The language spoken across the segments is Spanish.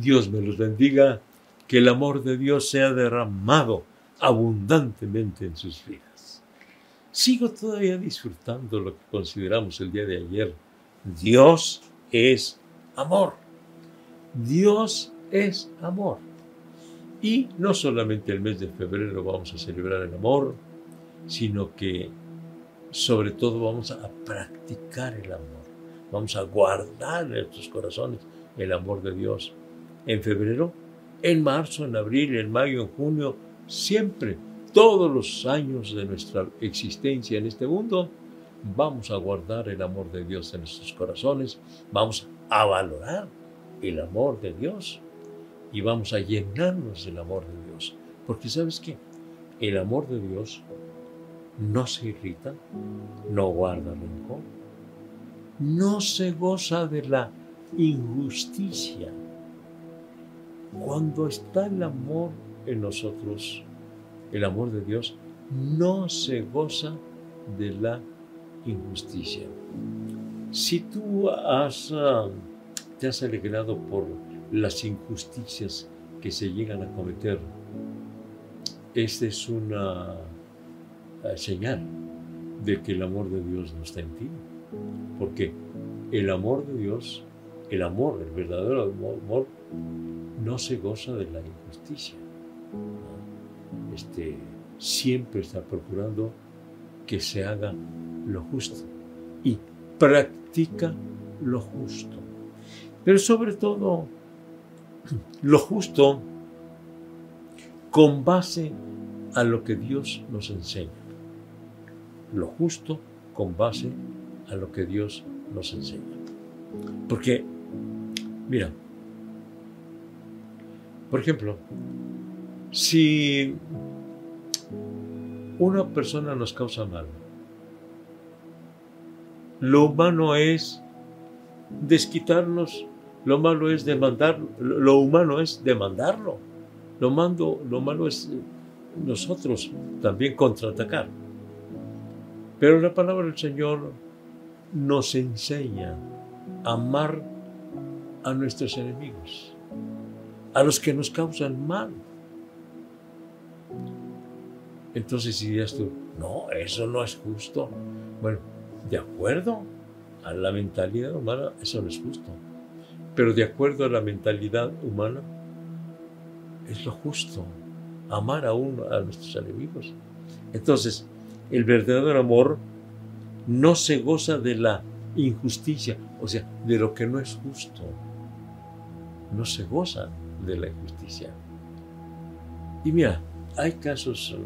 Dios me los bendiga, que el amor de Dios sea derramado abundantemente en sus vidas. Sigo todavía disfrutando lo que consideramos el día de ayer. Dios es amor. Dios es amor. Y no solamente el mes de febrero vamos a celebrar el amor, sino que sobre todo vamos a practicar el amor. Vamos a guardar en nuestros corazones el amor de Dios. En febrero, en marzo, en abril, en mayo, en junio, siempre, todos los años de nuestra existencia en este mundo, vamos a guardar el amor de Dios en nuestros corazones, vamos a valorar el amor de Dios y vamos a llenarnos del amor de Dios. Porque sabes qué? El amor de Dios no se irrita, no guarda rencor, no se goza de la injusticia. Cuando está el amor en nosotros, el amor de Dios, no se goza de la injusticia. Si tú has, ah, te has alegrado por las injusticias que se llegan a cometer, esta es una eh, señal de que el amor de Dios no está en ti. Porque el amor de Dios, el amor, el verdadero amor, no se goza de la injusticia. Este, siempre está procurando que se haga lo justo y practica lo justo. Pero sobre todo, lo justo con base a lo que Dios nos enseña. Lo justo con base a lo que Dios nos enseña. Porque, mira, por ejemplo, si una persona nos causa mal, lo humano es desquitarnos lo malo es demandar, lo humano es demandarlo. Lo, mando, lo malo es nosotros también contraatacar. Pero la palabra del Señor nos enseña a amar a nuestros enemigos, a los que nos causan mal. Entonces dirías tú, no, eso no es justo. Bueno, de acuerdo a la mentalidad humana, eso no es justo pero de acuerdo a la mentalidad humana, es lo justo, amar a uno, a nuestros enemigos. Entonces, el verdadero amor no se goza de la injusticia, o sea, de lo que no es justo. No se goza de la injusticia. Y mira, hay casos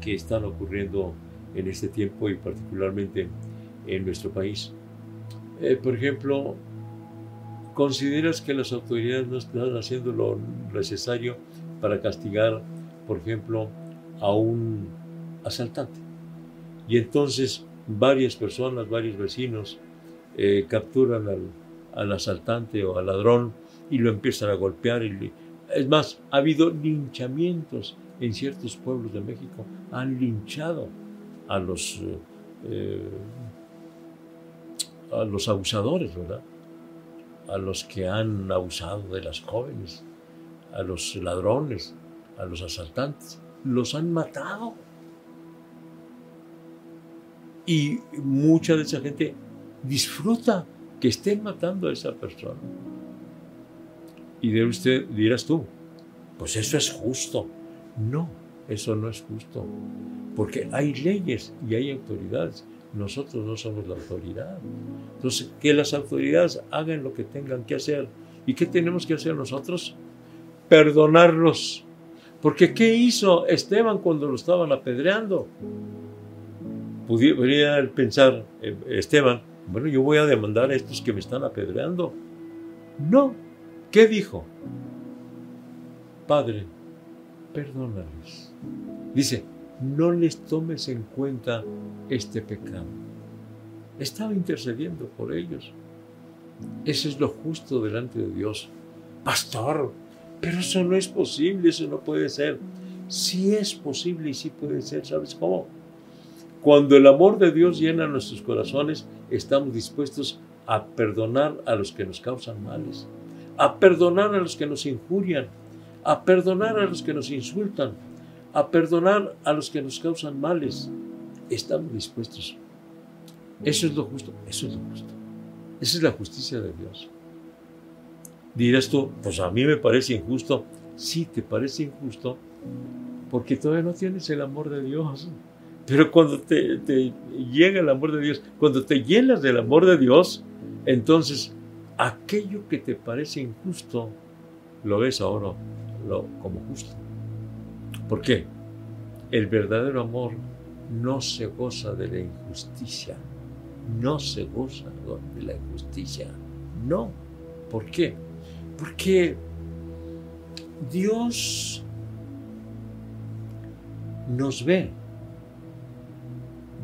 que están ocurriendo en este tiempo y particularmente en nuestro país. Eh, por ejemplo, ¿Consideras que las autoridades no están haciendo lo necesario para castigar, por ejemplo, a un asaltante? Y entonces varias personas, varios vecinos eh, capturan al, asaltante o al ladrón y lo empiezan a golpear. Y, es más, ha habido linchamientos en ciertos pueblos de México. Han linchado a los, eh, eh, a los abusadores, ¿verdad? a los que han abusado de las jóvenes, a los ladrones, a los asaltantes. Los han matado. Y mucha de esa gente disfruta que estén matando a esa persona. Y de usted dirás tú, pues eso es justo. No, eso no es justo. Porque hay leyes y hay autoridades nosotros no somos la autoridad. Entonces, que las autoridades hagan lo que tengan que hacer. ¿Y qué tenemos que hacer nosotros? Perdonarlos. Porque ¿qué hizo Esteban cuando lo estaban apedreando? Podría pensar eh, Esteban, bueno, yo voy a demandar a estos que me están apedreando. No. ¿Qué dijo? Padre, perdónales. Dice, no les tomes en cuenta este pecado. Estaba intercediendo por ellos. Eso es lo justo delante de Dios. Pastor, pero eso no es posible, eso no puede ser. Sí es posible y sí puede ser, ¿sabes cómo? Cuando el amor de Dios llena nuestros corazones, estamos dispuestos a perdonar a los que nos causan males, a perdonar a los que nos injurian, a perdonar a los que nos insultan, a perdonar a los que nos causan males. Estamos dispuestos. Eso es lo justo, eso es lo justo. Esa es la justicia de Dios. Dirás tú, pues a mí me parece injusto. Sí, te parece injusto porque todavía no tienes el amor de Dios. Pero cuando te, llega el amor de Dios, cuando te llenas del amor de Dios, entonces aquello que te parece injusto, lo ves ahora lo, como justo. ¿Por qué? El verdadero amor no se goza de la injusticia, no se goza de la injusticia, no. ¿Por qué? Porque Dios nos ve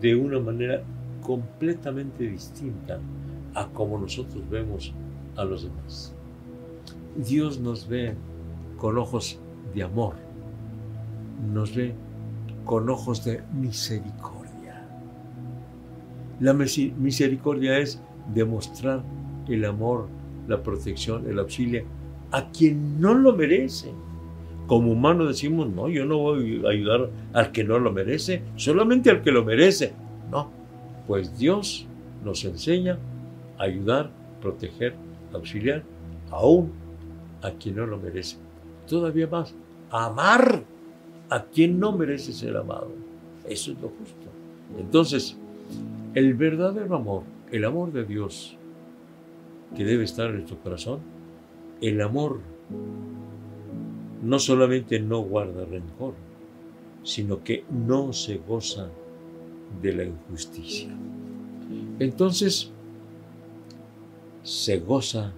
de una manera completamente distinta a como nosotros vemos a los demás. Dios nos ve con ojos de amor, nos ve con ojos de misericordia. La misericordia es demostrar el amor, la protección, el auxilio a quien no lo merece. Como humanos decimos, no, yo no voy a ayudar al que no lo merece, solamente al que lo merece. No, pues Dios nos enseña ayudar, proteger, auxiliar, aún a quien no lo merece. Todavía más, amar a quien no merece ser amado. Eso es lo justo. Entonces, el verdadero amor, el amor de Dios que debe estar en nuestro corazón, el amor no solamente no guarda rencor, sino que no se goza de la injusticia. Entonces, se goza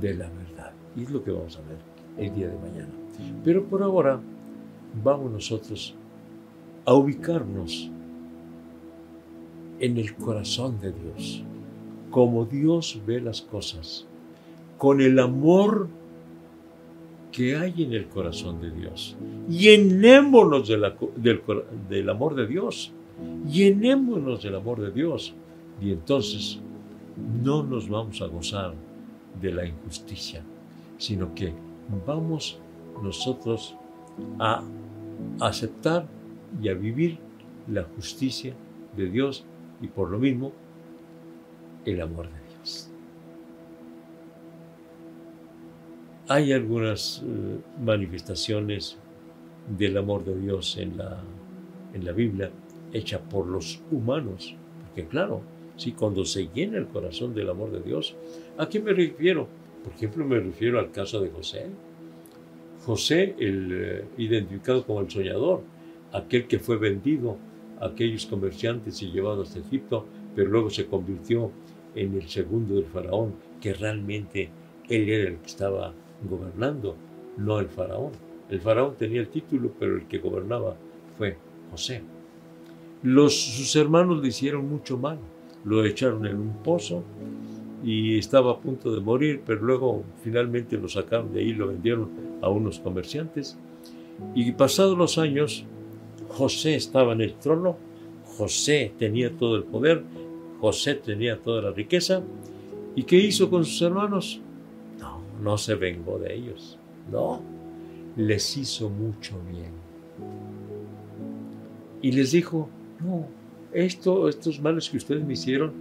de la verdad. Y es lo que vamos a ver el día de mañana. Pero por ahora, vamos nosotros a ubicarnos en el corazón de Dios, como Dios ve las cosas, con el amor que hay en el corazón de Dios. Llenémonos del, del amor de Dios. Llenémonos del amor de Dios. Y entonces no nos vamos a gozar de la injusticia, sino que vamos nosotros a aceptar y a vivir la justicia de Dios y por lo mismo el amor de Dios. Hay algunas eh, manifestaciones del amor de Dios en la, en la Biblia hecha por los humanos, porque claro, si cuando se llena el corazón del amor de Dios, ¿a qué me refiero? Por ejemplo, me refiero al caso de José. José, el eh, identificado como el soñador, aquel que fue vendido a aquellos comerciantes y llevado hasta Egipto, pero luego se convirtió en el segundo del faraón, que realmente él era el que estaba gobernando, no el faraón. El faraón tenía el título, pero el que gobernaba fue José. Sus hermanos le hicieron mucho mal, lo echaron en un pozo y estaba a punto de morir, pero luego finalmente lo sacaron de ahí, lo vendieron a unos comerciantes. Y pasados los años, José estaba en el trono, José tenía todo el poder, José tenía toda la riqueza. ¿Y qué hizo con sus hermanos? no se vengó de ellos, no, les hizo mucho bien. Y les dijo, no, esto, estos males que ustedes me hicieron,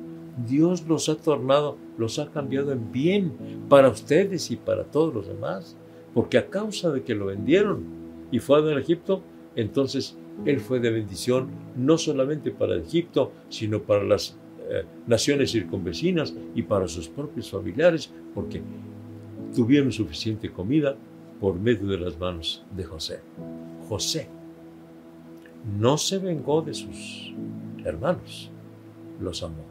Dios los ha tornado, los ha cambiado en bien para ustedes y para todos los demás, porque a causa de que lo vendieron y fue a Egipto, entonces él fue de bendición no solamente para Egipto, sino para las eh, naciones circunvecinas y para sus propios familiares, porque tuvieron suficiente comida por medio de las manos de José. José no se vengó de sus hermanos, los amó.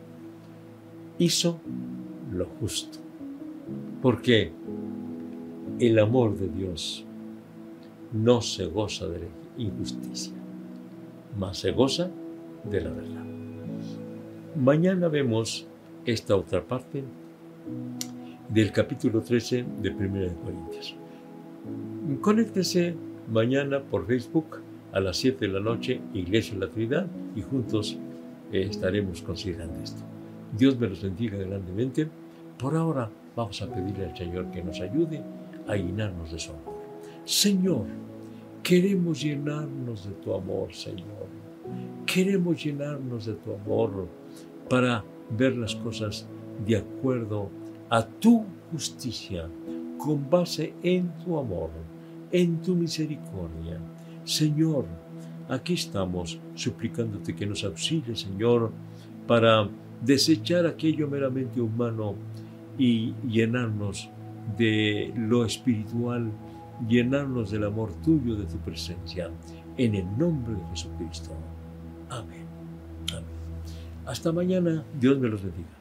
Hizo lo justo, porque el amor de Dios no se goza de la injusticia, mas se goza de la verdad. Mañana vemos esta otra parte del capítulo 13 de Primera de Corintios. Conéctese mañana por Facebook a las 7 de la noche, Iglesia de la Trinidad, y juntos eh, estaremos considerando esto. Dios me los bendiga grandemente. Por ahora, Vamos a pedirle al Señor que nos ayude a llenarnos de su amor. Señor, queremos llenarnos de tu amor, Señor. Queremos llenarnos de tu amor para ver las cosas de acuerdo a tu justicia, con base en tu amor, en tu misericordia. Señor, aquí estamos suplicándote que nos auxilie, Señor, para desechar aquello meramente humano y llenarnos de lo espiritual, llenarnos del amor tuyo, de tu presencia, en el nombre de Jesucristo. Amén. Amén. Hasta mañana, Dios me los bendiga.